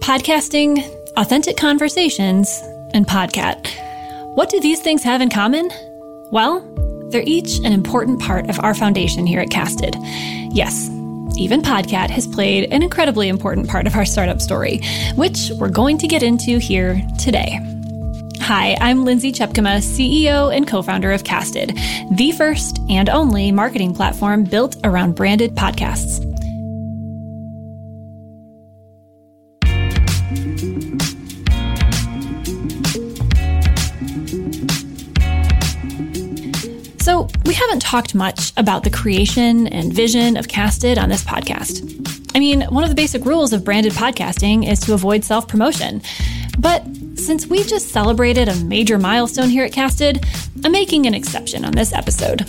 Podcasting, authentic conversations, and Podcat. What do these things have in common? Well, they're each an important part of our foundation here at Casted. Yes, even Podcat has played an incredibly important part of our startup story, which we're going to get into here today. Hi, I'm Lindsay Tjepkema, CEO and co founder of Casted, the first and only marketing platform built around branded podcasts. Haven't talked much about the creation and vision of Casted on this podcast. I mean, one of the basic rules of branded podcasting is to avoid self promotion. But since we just celebrated a major milestone here at Casted, I'm making an exception on this episode.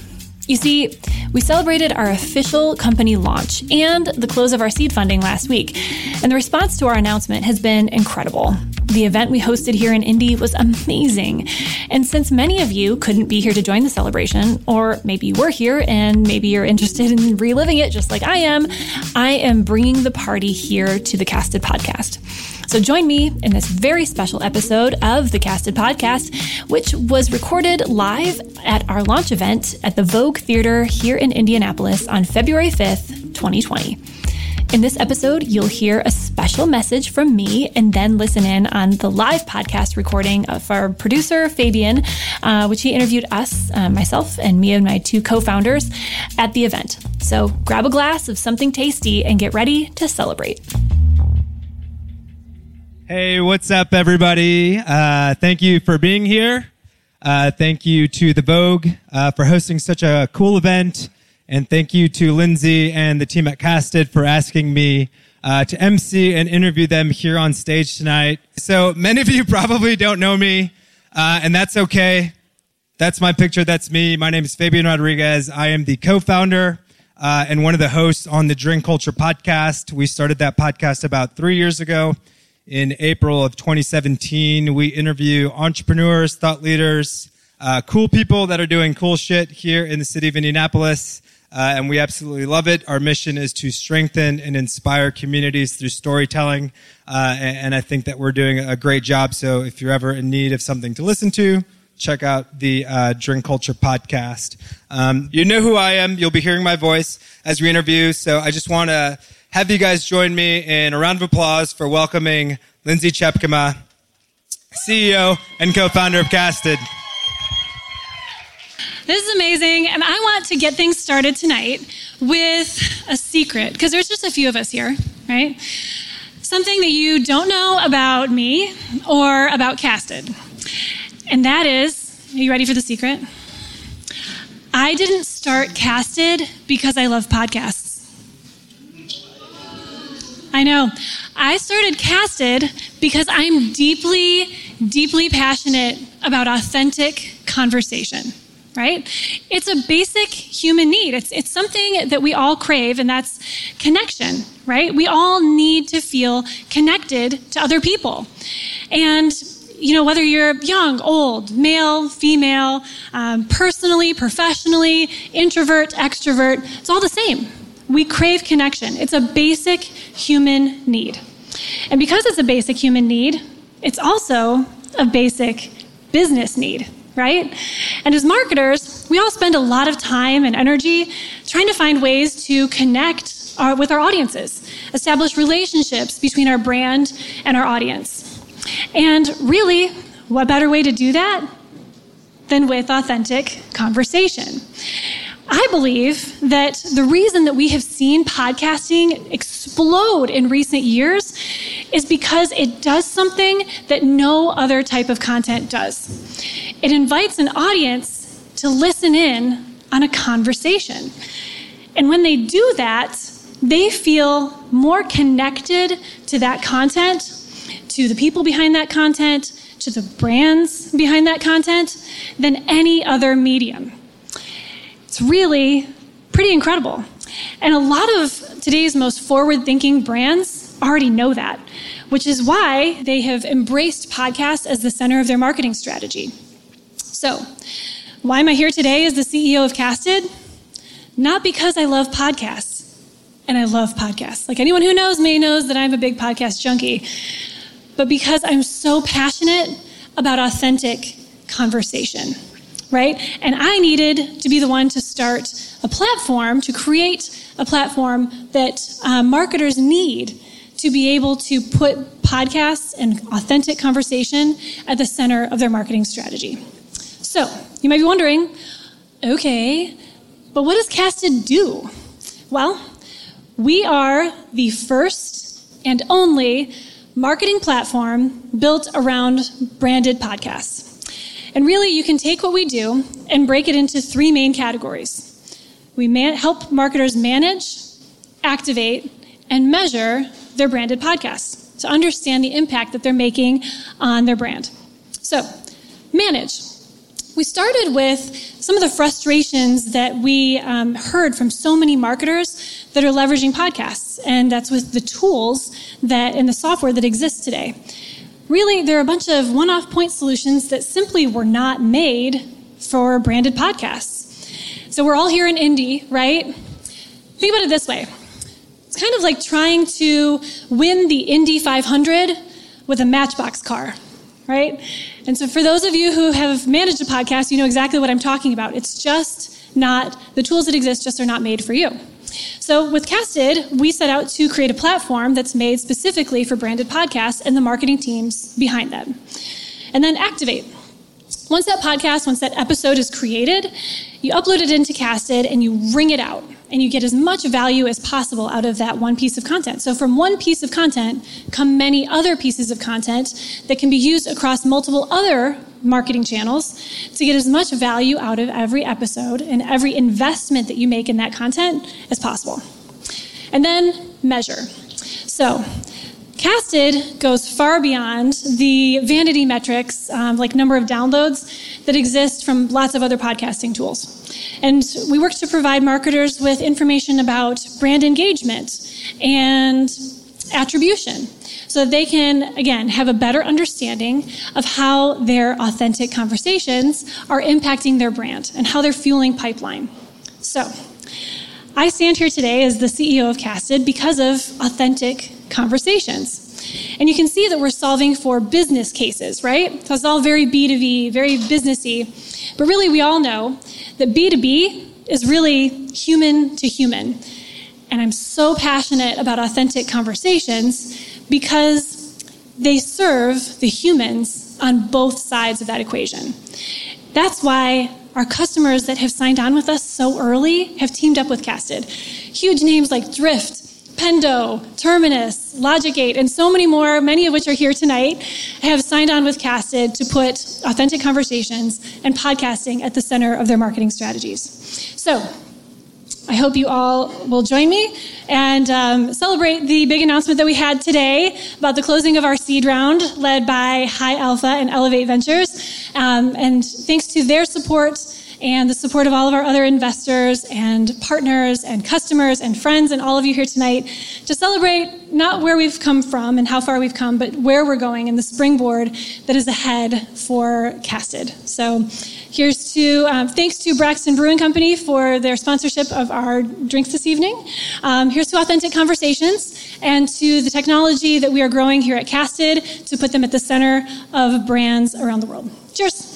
You see, we celebrated our official company launch and the close of our seed funding last week, and the response to our announcement has been incredible. The event we hosted here in Indy was amazing. And since many of you couldn't be here to join the celebration, or maybe you were here and maybe you're interested in reliving it just like I am, I am bringing the party here to the Casted podcast. So join me in this very special episode of the Casted Podcast, which was recorded live at our launch event at the Vogue Theater here in Indianapolis on February 5th, 2020. In this episode, you'll hear a special message from me and then listen in on the live podcast recording of our producer, Fabian, uh, which he interviewed us, uh, myself, and me and my two co founders at the event. So grab a glass of something tasty and get ready to celebrate. Hey, what's up, everybody? Uh, thank you for being here. Uh, thank you to the Vogue uh, for hosting such a cool event. And thank you to Lindsay and the team at Casted for asking me uh, to MC and interview them here on stage tonight. So many of you probably don't know me, uh, and that's okay. That's my picture. That's me. My name is Fabian Rodriguez. I am the co-founder uh, and one of the hosts on the Drink Culture podcast. We started that podcast about three years ago in April of 2017. We interview entrepreneurs, thought leaders, uh, cool people that are doing cool shit here in the city of Indianapolis. Uh, and we absolutely love it. Our mission is to strengthen and inspire communities through storytelling. Uh, and, and, I think that we're doing a great job. So if you're ever in need of something to listen to, check out the uh, Drink Culture podcast. Um, you know who I am. You'll be hearing my voice as we interview. So I just want to have you guys join me in a round of applause for welcoming Lindsay Tjepkema, CEO and co-founder of Casted. This is amazing. And I want to get things started tonight with a secret, because there's just a few of us here, right? Something that you don't know about me or about Casted. And that is, are you ready for the secret? I didn't start Casted because I love podcasts. I know. I started Casted because I'm deeply, deeply passionate about authentic conversation right? It's a basic human need. It's, it's something that we all crave, and that's connection, right? We all need to feel connected to other people. And you know, whether you're young, old, male, female, um, personally, professionally, introvert, extrovert, it's all the same. We crave connection. It's a basic human need. And because it's a basic human need, it's also a basic business need right? And as marketers, we all spend a lot of time and energy trying to find ways to connect our, with our audiences, establish relationships between our brand and our audience. And really, what better way to do that than with authentic conversation? I believe that the reason that we have seen podcasting explode in recent years is because it does something that no other type of content does. It invites an audience to listen in on a conversation. And when they do that, they feel more connected to that content, to the people behind that content, to the brands behind that content than any other medium. It's really pretty incredible. And a lot of today's most forward thinking brands already know that, which is why they have embraced podcasts as the center of their marketing strategy. So, why am I here today as the CEO of Casted? Not because I love podcasts, and I love podcasts. Like anyone who knows me knows that I'm a big podcast junkie. But because I'm so passionate about authentic conversation, right? And I needed to be the one to start a platform, to create a platform that uh, marketers need to be able to put podcasts and authentic conversation at the center of their marketing strategy. So, you might be wondering okay, but what does Casted do? Well, we are the first and only marketing platform built around branded podcasts. And really, you can take what we do and break it into three main categories. We man- help marketers manage, activate, and measure their branded podcasts to understand the impact that they're making on their brand. So, manage. We started with some of the frustrations that we um, heard from so many marketers that are leveraging podcasts, and that's with the tools that and the software that exists today. Really, there are a bunch of one off point solutions that simply were not made for branded podcasts. So we're all here in Indy, right? Think about it this way it's kind of like trying to win the Indy 500 with a matchbox car, right? And so, for those of you who have managed a podcast, you know exactly what I'm talking about. It's just not, the tools that exist just are not made for you. So, with Casted, we set out to create a platform that's made specifically for branded podcasts and the marketing teams behind them. And then Activate. Once that podcast, once that episode is created, you upload it into Casted and you wring it out and you get as much value as possible out of that one piece of content. So, from one piece of content come many other pieces of content that can be used across multiple other marketing channels to get as much value out of every episode and every investment that you make in that content as possible. And then measure. So, Casted goes far beyond the vanity metrics, um, like number of downloads, that exist from lots of other podcasting tools. And we work to provide marketers with information about brand engagement and attribution so that they can, again, have a better understanding of how their authentic conversations are impacting their brand and how they're fueling pipeline. So, I stand here today as the CEO of Casted because of authentic conversations. And you can see that we're solving for business cases, right? So it's all very B2B, very businessy. But really, we all know that B2B is really human to human. And I'm so passionate about authentic conversations because they serve the humans on both sides of that equation. That's why our customers that have signed on with us so early have teamed up with Casted. Huge names like Drift, Pendo, Terminus, Logic8, and so many more, many of which are here tonight, have signed on with Casted to put authentic conversations and podcasting at the center of their marketing strategies. So, I hope you all will join me and um, celebrate the big announcement that we had today about the closing of our seed round, led by High Alpha and Elevate Ventures. Um, and thanks to their support and the support of all of our other investors and partners and customers and friends and all of you here tonight to celebrate not where we've come from and how far we've come, but where we're going and the springboard that is ahead for Casted. So here's to um, thanks to Braxton Brewing Company for their sponsorship of our drinks this evening. Um, here's to Authentic Conversations and to the technology that we are growing here at Casted to put them at the center of brands around the world. Cheers.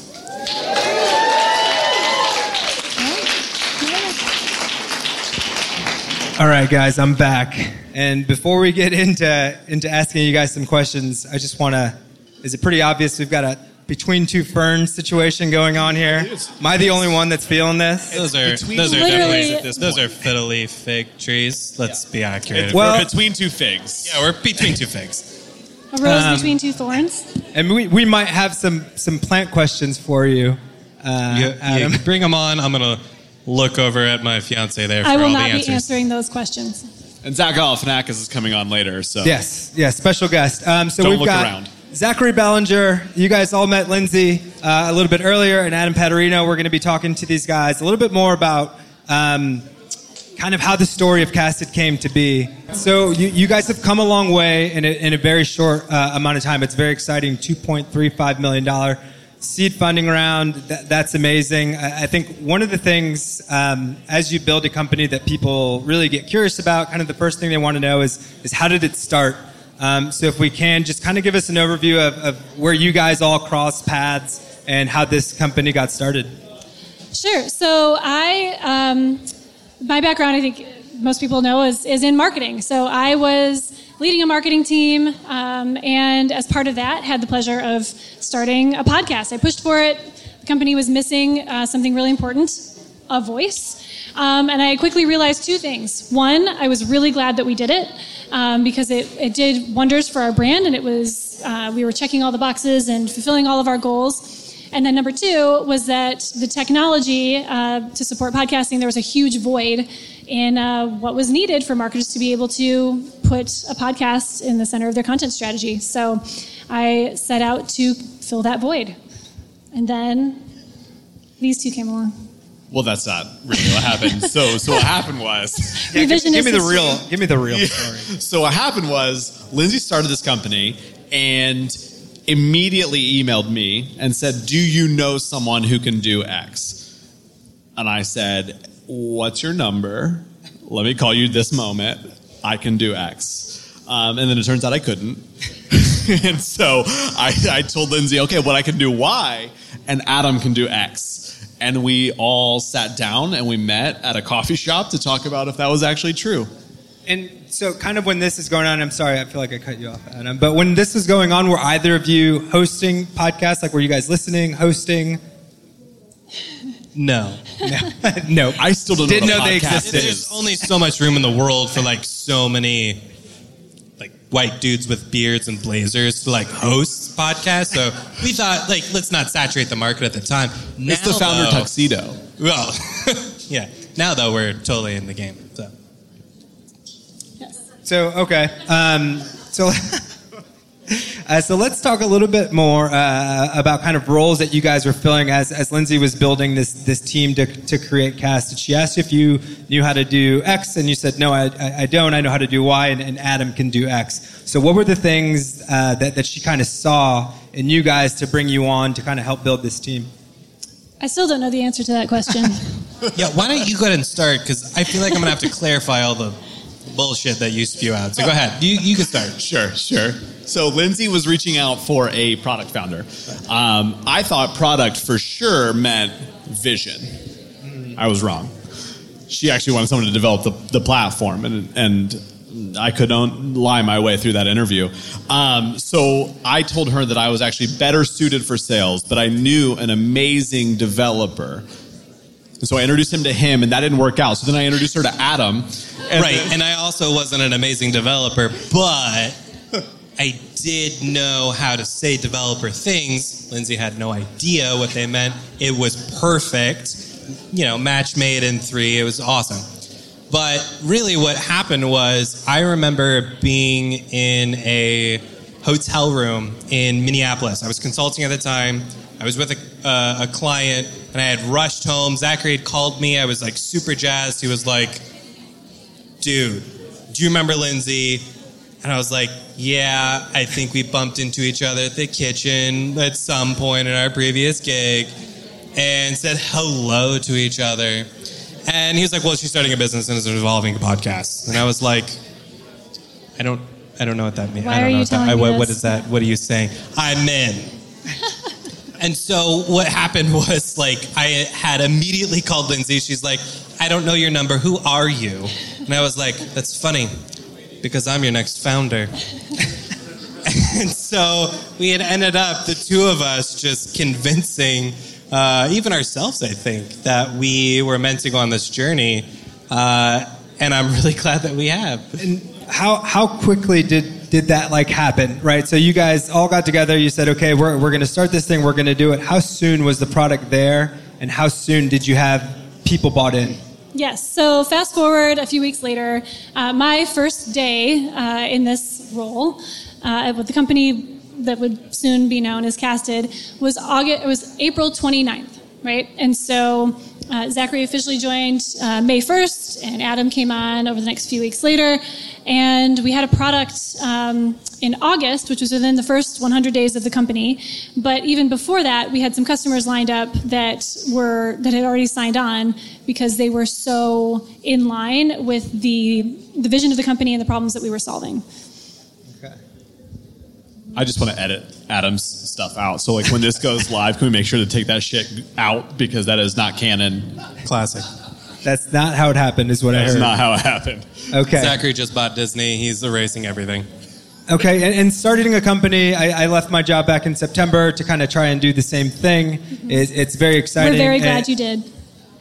All right, guys, I'm back. And before we get into into asking you guys some questions, I just want to. Is it pretty obvious we've got a between two ferns situation going on here? Am I the only one that's feeling this? Those are Between those are two definitely this those are fiddle leaf fig trees. Let's be accurate. Well- We're between two figs. yeah, we're between two figs. A rose Um, between two thorns. And we, we might have some some plant questions for you, uh, You, Adam. you bring them on. I'm gonna look over at my fiance there for I will all not the be answers. answering those questions. And Zach Galifianakis is coming on later, so Yes, yes, special guest. Um, so Don't we've look got around. Zachary Ballinger. You guys all met Lindsay uh, a little bit earlier, and Adam Paterino. We're going to be talking to these guys a little bit more about um, kind of how the story of Casted came to be. So you, you guys have come a long way in a, in a very short uh, amount of time. It's very exciting. $2.35 million seed funding round. That, that's amazing. I, I, think one of the things um, as you build a company that people really get curious about, kind of the first thing they want to know is is how did it start? Um, so if we can just kind of give us an overview of, of where you guys all cross paths and how this company got started. Sure. So I, um, my background, I think most people know, is, is in marketing. So I was leading a marketing team, um, and as part of that, had the pleasure of starting a podcast. I pushed for it. The company was missing uh, something really important a voice. Um, and I quickly realized two things. One, I was really glad that we did it um, because it, it did wonders for our brand, and it was uh, we were checking all the boxes and fulfilling all of our goals. And then number two was that the technology uh, to support podcasting, there was a huge void in uh, what was needed for marketers to be able to put a podcast in the center of their content strategy. So I set out to fill that void. And then these two came along. Well, that's not really what happened. so, so what happened was, yeah, give, give, me the real, give me the real story. So what happened was, Lindsay started this company and immediately emailed me and said, "Do you know someone who can do X?" And I said, what's your number? Let me call you this moment. I can do X. Um, and then it turns out I couldn't. and so I, I told Lindsay, okay, what I can do Y, and Adam can do X. And we all sat down and we met at a coffee shop to talk about if that was actually true. And so, kind of when this is going on, I'm sorry, I feel like I cut you off, Adam. But when this is going on, were either of you hosting podcasts? Like, were you guys listening, hosting? No. No. no. I still don't Didn't know, know they existed. There's only so much room in the world for like so many like white dudes with beards and blazers to like host podcasts. So we thought like let's not saturate the market at the time. Now, it's the founder though, tuxedo. Well, yeah. Now though we're totally in the game. So. Yes. So okay. Um, so Uh, so let's talk a little bit more uh, about kind of roles that you guys were filling as, as Lindsay was building this, this team to, to create Cast. Did she asked if you knew how to do X? And you said, no, I, I don't. I know how to do Y, and, and Adam can do X. So what were the things uh, that, that she kind of saw in you guys to bring you on to kind of help build this team? I still don't know the answer to that question. yeah, why don't you go ahead and start? Because I feel like I'm going to have to clarify all the bullshit that you spew out. So go ahead. You, you can start. Sure, sure. So Lindsay was reaching out for a product founder. Um, I thought product for sure meant vision. I was wrong. She actually wanted someone to develop the, the platform, and, and I couldn't lie my way through that interview. Um, so I told her that I was actually better suited for sales, but I knew an amazing developer. And so I introduced him to him, and that didn't work out. So then I introduced her to Adam. And right, and I also wasn't an amazing developer, but I did know how to say developer things. Lindsay had no idea what they meant. It was perfect. You know, match made in three. It was awesome. But really, what happened was I remember being in a hotel room in Minneapolis. I was consulting at the time. I was with a, uh, a client and I had rushed home. Zachary had called me. I was like super jazzed. He was like, dude, do you remember Lindsay? And I was like, yeah, I think we bumped into each other at the kitchen at some point in our previous gig and said hello to each other. And he was like, well, she's starting a business and is involving a podcast. And I was like, I don't, I don't know what that means. Why I don't are know you what, that, telling I, what, what is that? What are you saying? I'm in. and so what happened was like I had immediately called Lindsay. She's like, I don't know your number. Who are you? And I was like, that's funny because I'm your next founder. and so we had ended up, the two of us, just convincing uh, even ourselves, I think, that we were meant to go on this journey. Uh, and I'm really glad that we have. And how how quickly did did that like happen? Right. So you guys all got together. You said, okay, we're we're going to start this thing. We're going to do it. How soon was the product there? And how soon did you have people bought in? Yes. So fast forward a few weeks later, uh, my first day uh, in this role uh, with the company that would soon be known as Casted was August. It was April 29th, right? And so Uh, Zachary officially joined uh, May 1st, and Adam came on over the next few weeks later. And we had a product um, in August, which was within the first 100 days of the company. But even before that, we had some customers lined up that were that had already signed on because they were so in line with the the vision of the company and the problems that we were solving. Okay. I just want to edit Adam's stuff out. So like when this goes live, can we make sure to take that shit out because that is not canon. Classic. That's not how it happened, is what I That's heard. not how it happened. okay. Zachary just bought Disney. He's erasing everything. Okay, and, and starting a company, I, I left my job back in September to kind of try and do the same thing. It, it's very exciting. We're very glad and- you did.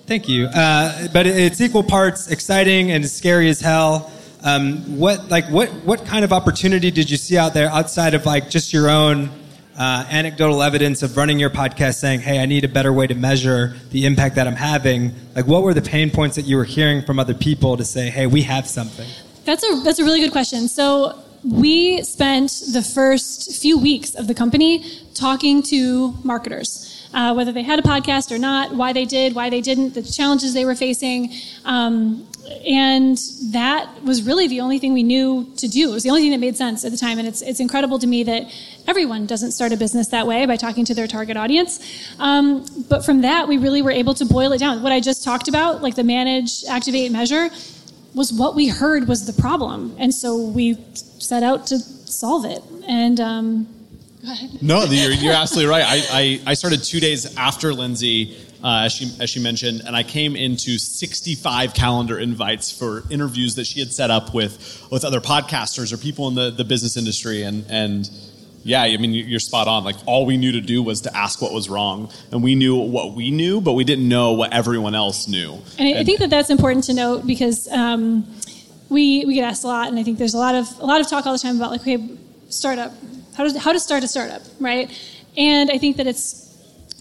Thank you. Uh, but it- it's equal parts exciting and scary as hell. Um, what like what what kind of opportunity did you see out there outside of like just your own uh, anecdotal evidence of running your podcast, saying, "Hey, I need a better way to measure the impact that I'm having." Like, what were the pain points that you were hearing from other people to say, "Hey, we have something"? That's a that's a really good question. So we spent the first few weeks of the company talking to marketers, uh, whether they had a podcast or not, why they did, why they didn't, the challenges they were facing, um, and that was really the only thing we knew to do. It was the only thing that made sense at the time, and it's it's incredible to me that everyone doesn't start a business that way by talking to their target audience. Um, but from that, we really were able to boil it down. What I just talked about, like the manage, activate, measure was what we heard was the problem. And so we set out to solve it. And um. No, you're, you're absolutely right. I, I, I started two days after Lindsay, uh, as, she, as she mentioned, and I came into 65 calendar invites for interviews that she had set up with, with other podcasters or people in the, the business industry. And, and yeah, I mean, you're spot on. Like, all we knew to do was to ask what was wrong. And we knew what we knew, but we didn't know what everyone else knew. And I, I think that that's important to note because um, we we get asked a lot, and I think there's a lot of a lot of talk all the time about like, okay, startup, how does how to start a startup, right? And I think that it's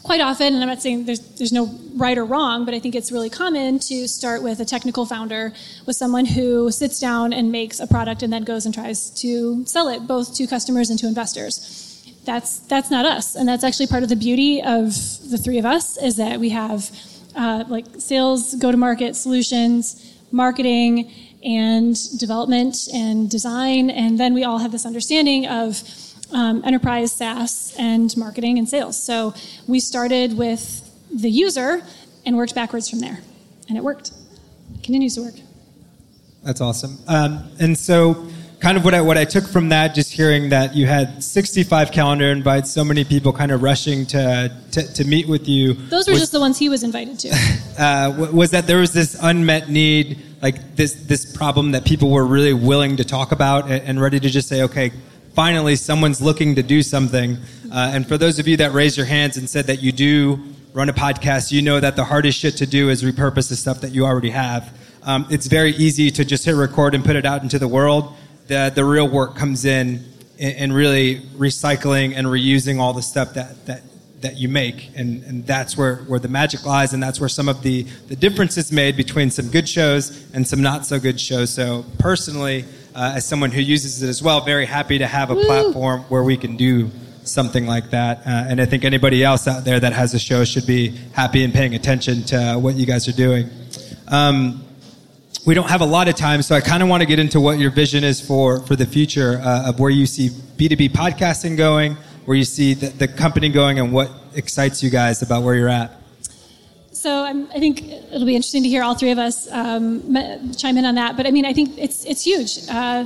quite often, and I'm not saying there's there's no right or wrong, but I think it's really common to start with a technical founder, with someone who sits down and makes a product and then goes and tries to sell it both to customers and to investors. That's that's not us, and that's actually part of the beauty of the three of us is that we have uh, like sales, go to market solutions, marketing, and development and design, and then we all have this understanding of um, enterprise SaaS and marketing and sales. So we started with the user and worked backwards from there, and it worked. It continues to work. That's awesome. Um, and so, kind of what I, what I took from that, just hearing that you had 65 calendar invites, so many people kind of rushing to, to, to meet with you. Those were was, just the ones he was invited to. uh, was that there was this unmet need, like this, this problem that people were really willing to talk about and, and ready to just say, okay, finally someone's looking to do something. Uh, and for those of you that raised your hands and said that you do run a podcast, you know that the hardest shit to do is repurpose the stuff that you already have. Um, it's very easy to just hit record and put it out into the world. The, the real work comes in and really recycling and reusing all the stuff that, that, that you make. And, and that's where, where the magic lies. And that's where some of the, the difference is made between some good shows and some not so good shows. So personally, uh, as someone who uses it as well, very happy to have a Woo. platform where we can do something like that. Uh, and I think anybody else out there that has a show should be happy and paying attention to what you guys are doing. Um, we don't have a lot of time, so I kind of want to get into what your vision is for for the future uh, of where you see B2B podcasting going, where you see the, the company going, and what excites you guys about where you're at. So I'm, I think it'll be interesting to hear all three of us um, chime in on that. But I mean, I think it's it's huge. Uh,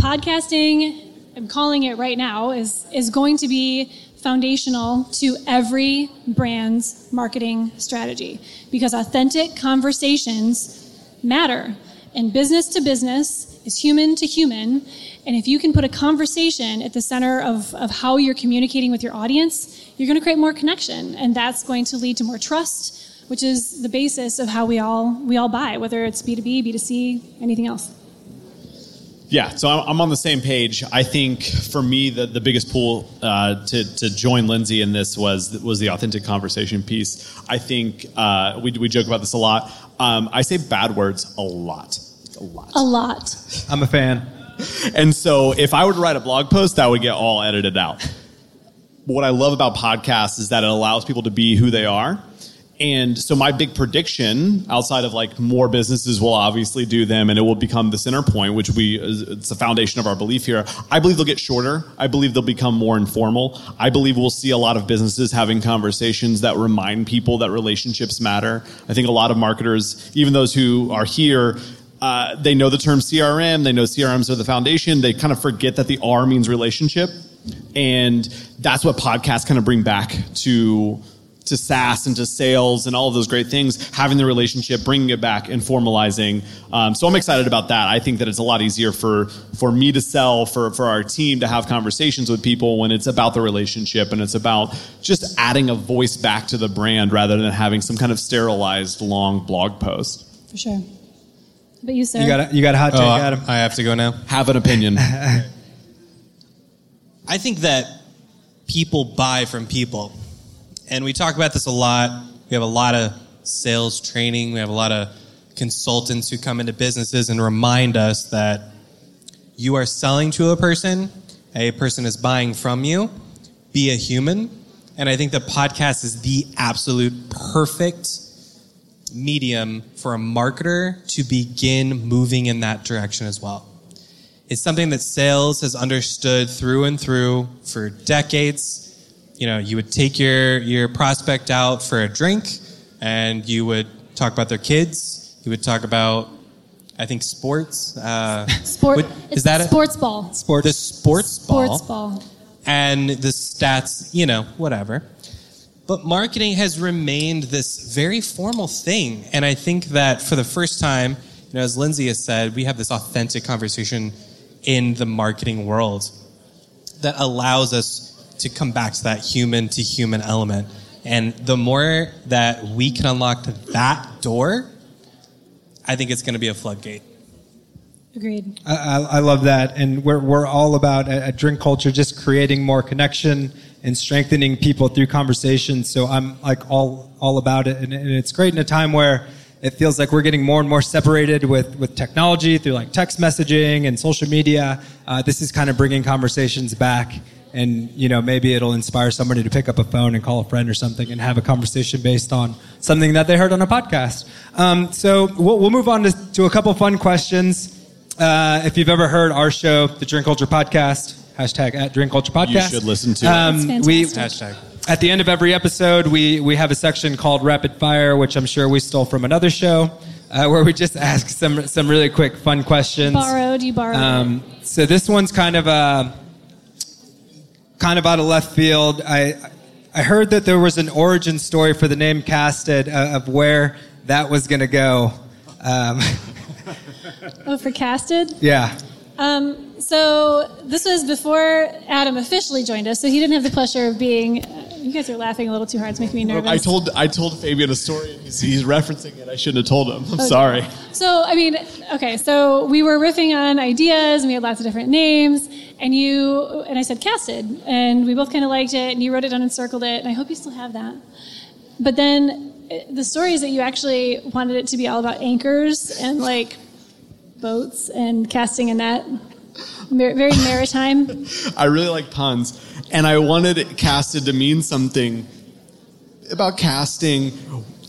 podcasting, I'm calling it right now, is is going to be foundational to every brand's marketing strategy because authentic conversations matter, and business to business is human to human. And if you can put a conversation at the center of, of how you're communicating with your audience, you're going to create more connection, and that's going to lead to more trust, which is the basis of how we all we all buy, whether it's B2B, B2C, anything else. Yeah, so I'm on the same page. I think for me, the, the biggest pull uh, to, to join Lindsay in this was was the authentic conversation piece. I think uh, we, we joke about this a lot. Um, I say bad words a lot. A lot. A lot. I'm a fan. And so if I were to write a blog post, that would get all edited out. But what I love about podcasts is that it allows people to be who they are. And so my big prediction, outside of like more businesses will obviously do them, and it will become the center point, which we it's the foundation of our belief here. I believe they'll get shorter. I believe they'll become more informal. I believe we'll see a lot of businesses having conversations that remind people that relationships matter. I think a lot of marketers, even those who are here, uh, they know the term CRM. They know CRMs are the foundation. They kind of forget that the R means relationship, and that's what podcasts kind of bring back to to SaaS and to sales and all of those great things, having the relationship, bringing it back, and formalizing. Um, so I'm excited about that. I think that it's a lot easier for for me to sell, for for our team to have conversations with people when it's about the relationship and it's about just adding a voice back to the brand rather than having some kind of sterilized long blog post. For sure. But you, sir. You got a, you got a hot take, Oh, Adam. I have to go now. Have an opinion. I think that people buy from people. And we talk about this a lot. We have a lot of sales training, we have a lot of consultants who come into businesses and remind us that you are selling to a person, a person is buying from you. Be a human. And I think the podcast is the absolute perfect medium for a marketer to begin moving in that direction as well. It's something that sales has understood through and through for decades. You know, you would take your, your prospect out for a drink and you would talk about their kids. You would talk about, I think, sports. Uh, Sport. Is that a- sports ball? Sports. the sports ball Sports ball. and the stats, you know, whatever. But marketing has remained this very formal thing. And I think that for the first time, you know, as Lindsay has said, we have this authentic conversation in the marketing world that allows us to come back to that human to human element. And the more that we can unlock that door, I think it's going to be a floodgate. Agreed. I, I I love that, and we're we're all about at, at Drink Culture just creating more connection and strengthening people through conversation. So I'm like all all about it, and, and it's great in a time where it feels like we're getting more and more separated with with technology through like text messaging and social media. Uh, this is kind of bringing conversations back. And you know maybe it'll inspire somebody to pick up a phone and call a friend or something and have a conversation based on something that they heard on a podcast. Um, so we'll, we'll move on to, to a couple fun questions. Uh, if you've ever heard our show, the Drink Culture Podcast, hashtag at Drink Culture Podcast, You should listen to it. Um, we fantastic. Hashtag. at the end of every episode, we we have a section called Rapid Fire, which I'm sure we stole from another show, uh, where we just ask some some really quick, fun questions. Borrowed. You borrowed. Um, so this one's kind of uh, kind of out of left field. I I heard that there was an origin story for the name Casted uh, of where that was going to go. Um, oh, for casted. yeah. Um, so this was before Adam officially joined us, so he didn't have the pleasure of being. Uh, you guys are laughing a little too hard. It's making me nervous. I told I told Fabian a story and he's, he's referencing it. I shouldn't have told him. I'm sorry. So, I mean, okay, so we were riffing on ideas and we had lots of different names, and you, and I said casted, and we both kind of liked it, and you wrote it down and circled it, and I hope you still have that. But then eh, the story is that you actually wanted it to be all about anchors and like boats and casting a net. Mar- very maritime. I really like puns, and I wanted it casted to mean something about casting.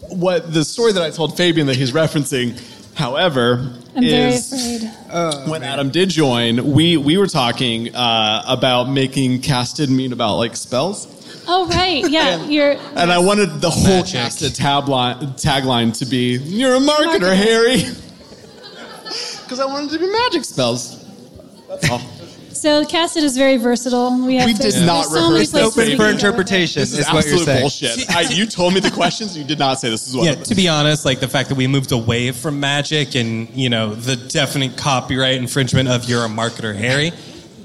What the story that I told Fabian that he's referencing, however, I'm is afraid. when Adam did join, we we were talking uh, about making casted mean about like spells. Oh, right. Yeah. You're. And I wanted the whole Magic. casted tabline, tagline to be "You're a marketer, Marketer. Harry," because I wanted it to be magic spells. That's oh. all. So casted is very versatile. We have We there's- did not there's so many rehearse this. places we Open can for go with interpretation This is, is what you're absolute saying. bullshit. I, you told me the questions. You did not say this is what. Yeah, to be honest, like the fact that we moved away from magic and, you know, the definite copyright infringement of you're a marketer, Harry.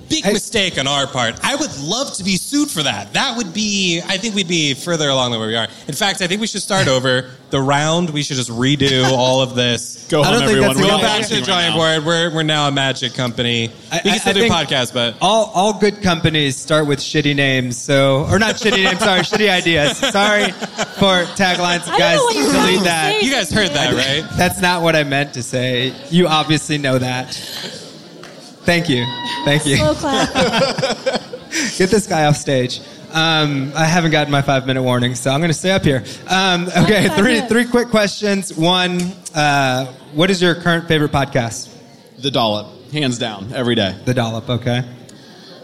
Big Hey. mistake on our part. I would love to be sued for that. That would be, I think we'd be further along than where we are. In fact, I think we should start over the round. We should just redo all of this. Go I home, don't everyone. that's We're a Go back to acting the right drawing now. board. We're, we're now a magic company. I- we I- can still I do podcasts, but All all good companies start with shitty names. So or not shitty names. Sorry, shitty ideas. Sorry for taglines, guys. know what you're trying Delete that. you guys heard that, right? That's not what I meant to say. You obviously know that. Thank you. Thank you. Slow clap. Get this guy off stage. Um, I haven't gotten my five minute warning, so I'm going to stay up here. Um, okay, three three quick questions. One, uh, what is your current favorite podcast? The Dollop, hands down, every day. The Dollop. Okay,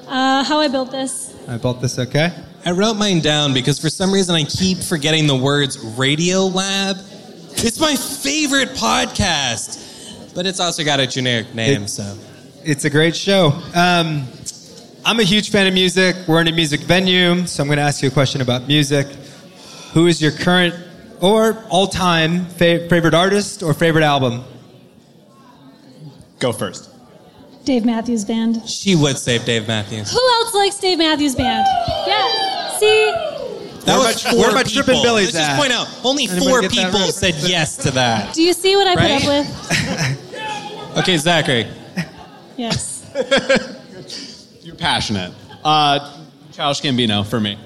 Uh, how I built this. I built this. Okay, I wrote mine down because for some reason I keep forgetting the words Radiolab. It's my favorite podcast, but it's also got a generic name, It- so. It's a great show. Um, I'm a huge fan of music. We're in a music venue, so I'm going to ask you a question about music. Who is your current or all time fa- favorite artist or favorite album? Go first. Dave Matthews Band. She would save Dave Matthews. Who else likes Dave Matthews Band? Yeah. See? That Where was my- four where my people. Tripping Billies Let's just point out, only Anybody four people reference? said yes to that. Do you see what I put up with? Okay, Zachary. Yes. You're passionate. Uh, Childish Gambino for me.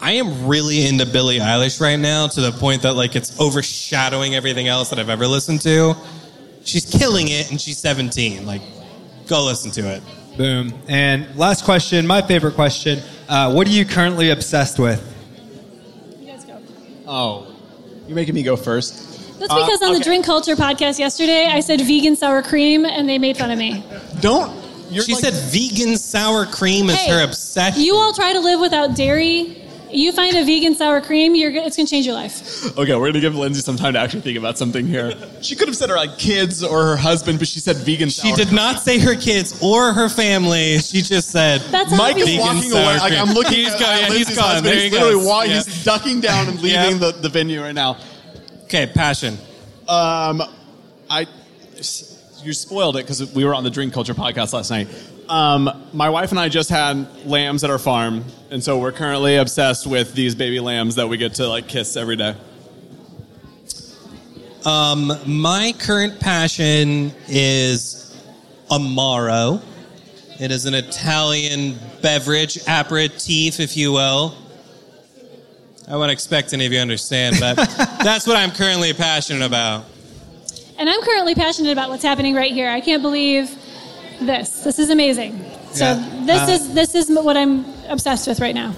I am really into Billie Eilish right now to the point that like it's overshadowing everything else that I've ever listened to. She's killing it and she's 17. Like, go listen to it. Boom. And last question, my favorite question. Uh, what are you currently obsessed with? You guys go. Oh, you're making me go first. That's Uh, because on the. Drink Culture podcast yesterday, I said vegan sour cream, and they made fun of me. Don't. You're She like- said vegan sour cream is Hey, her obsession. You all try to live without dairy. You find a vegan sour cream, you're, go- it's going to change your life. Okay, we're gonna give Lindsay some time to actually think about something here. She could have said her like kids or her husband, but she said vegan. she sour did cream. not say her kids or her family. She just said That's Mike is. Vegan walking sour away. Like cream. I'm looking. He's at, gone, at yeah, he's Lindsay's gone. husband. There he's he literally goes. walking. Yeah. He's ducking down and leaving Yeah. the, the venue right now. Okay, passion. Um, I you spoiled it because we were on the Drink Culture podcast last night. Um, my wife and I just had lambs at our farm, and so we're currently obsessed with these baby lambs that we get to like kiss every day. Um, my current passion is Amaro. It is an Italian beverage, aperitif, if you will. I wouldn't expect any of you to understand, but that's what I'm currently passionate about. And I'm currently passionate about what's happening right here. I can't believe this. This is amazing. So Yeah. this Uh, is this is what I'm obsessed with right now.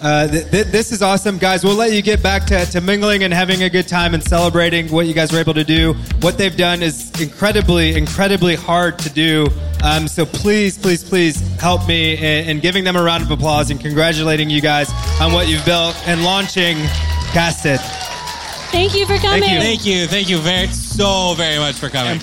Uh, th- th- this is awesome, guys. We'll let you get back to, to mingling and having a good time and celebrating what you guys were able to do. What they've done is incredibly, incredibly hard to do. Um, so please, please, please help me in, in giving them a round of applause and congratulating you guys on what you've built and launching Casted. Thank you for coming. Thank you. Thank you, thank you very so very much for coming.